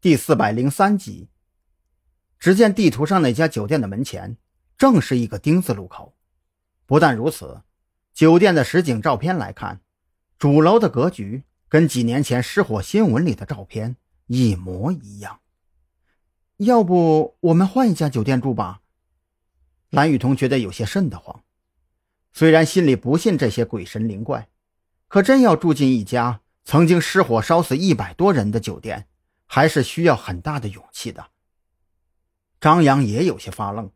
第四百零三集。只见地图上那家酒店的门前，正是一个丁字路口。不但如此，酒店的实景照片来看，主楼的格局跟几年前失火新闻里的照片一模一样。要不我们换一家酒店住吧？蓝雨桐觉得有些瘆得慌。虽然心里不信这些鬼神灵怪，可真要住进一家曾经失火烧死一百多人的酒店，还是需要很大的勇气的。张扬也有些发愣。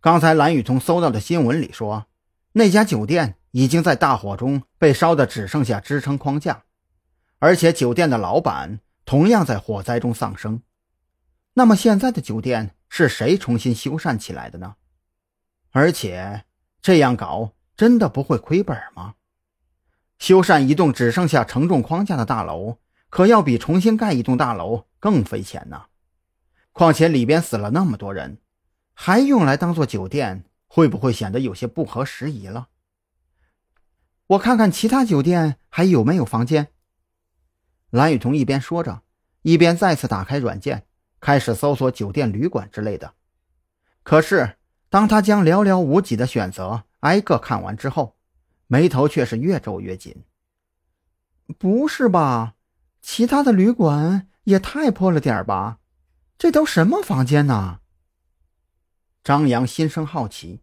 刚才蓝雨桐搜到的新闻里说，那家酒店已经在大火中被烧得只剩下支撑框架，而且酒店的老板同样在火灾中丧生。那么现在的酒店是谁重新修缮起来的呢？而且这样搞真的不会亏本吗？修缮一栋只剩下承重框架的大楼，可要比重新盖一栋大楼更费钱呢。况且里边死了那么多人，还用来当做酒店，会不会显得有些不合时宜了？我看看其他酒店还有没有房间。蓝雨桐一边说着，一边再次打开软件，开始搜索酒店、旅馆之类的。可是，当他将寥寥无几的选择挨个看完之后，眉头却是越皱越紧。不是吧？其他的旅馆也太破了点吧？这都什么房间呢？张扬心生好奇，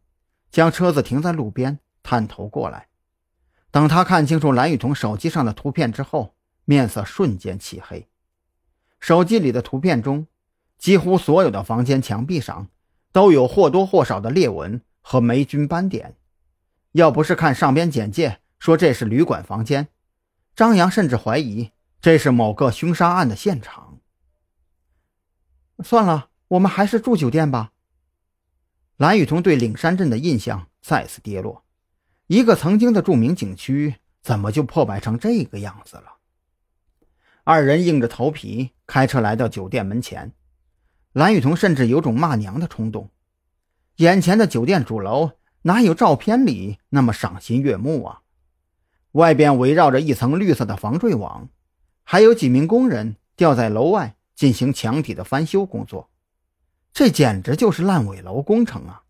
将车子停在路边，探头过来。等他看清楚蓝雨桐手机上的图片之后，面色瞬间漆黑。手机里的图片中，几乎所有的房间墙壁上都有或多或少的裂纹和霉菌斑点。要不是看上边简介说这是旅馆房间，张扬甚至怀疑这是某个凶杀案的现场。算了，我们还是住酒店吧。蓝雨桐对岭山镇的印象再次跌落，一个曾经的著名景区，怎么就破败成这个样子了？二人硬着头皮开车来到酒店门前，蓝雨桐甚至有种骂娘的冲动。眼前的酒店主楼。哪有照片里那么赏心悦目啊？外边围绕着一层绿色的防坠网，还有几名工人吊在楼外进行墙体的翻修工作，这简直就是烂尾楼工程啊！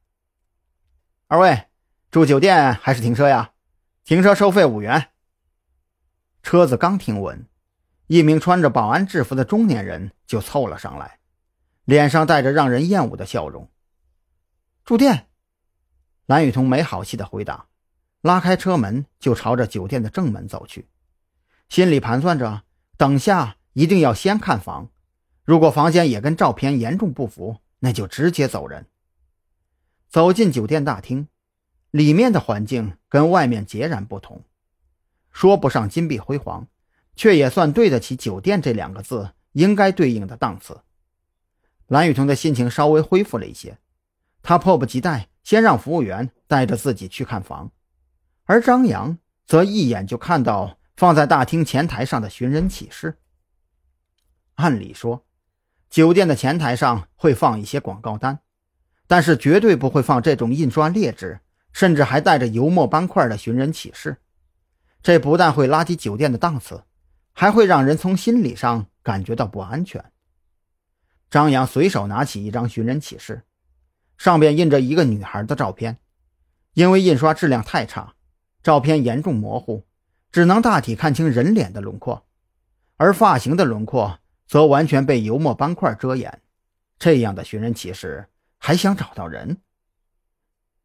二位住酒店还是停车呀？停车收费五元。车子刚停稳，一名穿着保安制服的中年人就凑了上来，脸上带着让人厌恶的笑容。住店。蓝雨桐没好气的回答，拉开车门就朝着酒店的正门走去，心里盘算着，等下一定要先看房，如果房间也跟照片严重不符，那就直接走人。走进酒店大厅，里面的环境跟外面截然不同，说不上金碧辉煌，却也算对得起“酒店”这两个字应该对应的档次。蓝雨桐的心情稍微恢复了一些，他迫不及待。先让服务员带着自己去看房，而张扬则一眼就看到放在大厅前台上的寻人启事。按理说，酒店的前台上会放一些广告单，但是绝对不会放这种印刷劣质，甚至还带着油墨斑块的寻人启事。这不但会拉低酒店的档次，还会让人从心理上感觉到不安全。张扬随手拿起一张寻人启事。上边印着一个女孩的照片，因为印刷质量太差，照片严重模糊，只能大体看清人脸的轮廓，而发型的轮廓则完全被油墨斑块遮掩。这样的寻人启事还想找到人？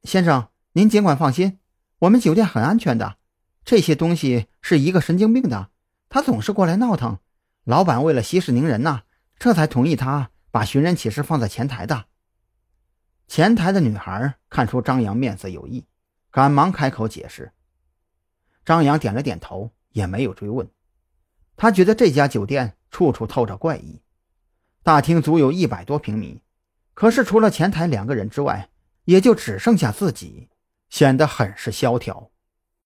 先生，您尽管放心，我们酒店很安全的。这些东西是一个神经病的，他总是过来闹腾。老板为了息事宁人呐，这才同意他把寻人启事放在前台的。前台的女孩看出张扬面色有异，赶忙开口解释。张扬点了点头，也没有追问。他觉得这家酒店处处透着怪异。大厅足有一百多平米，可是除了前台两个人之外，也就只剩下自己，显得很是萧条。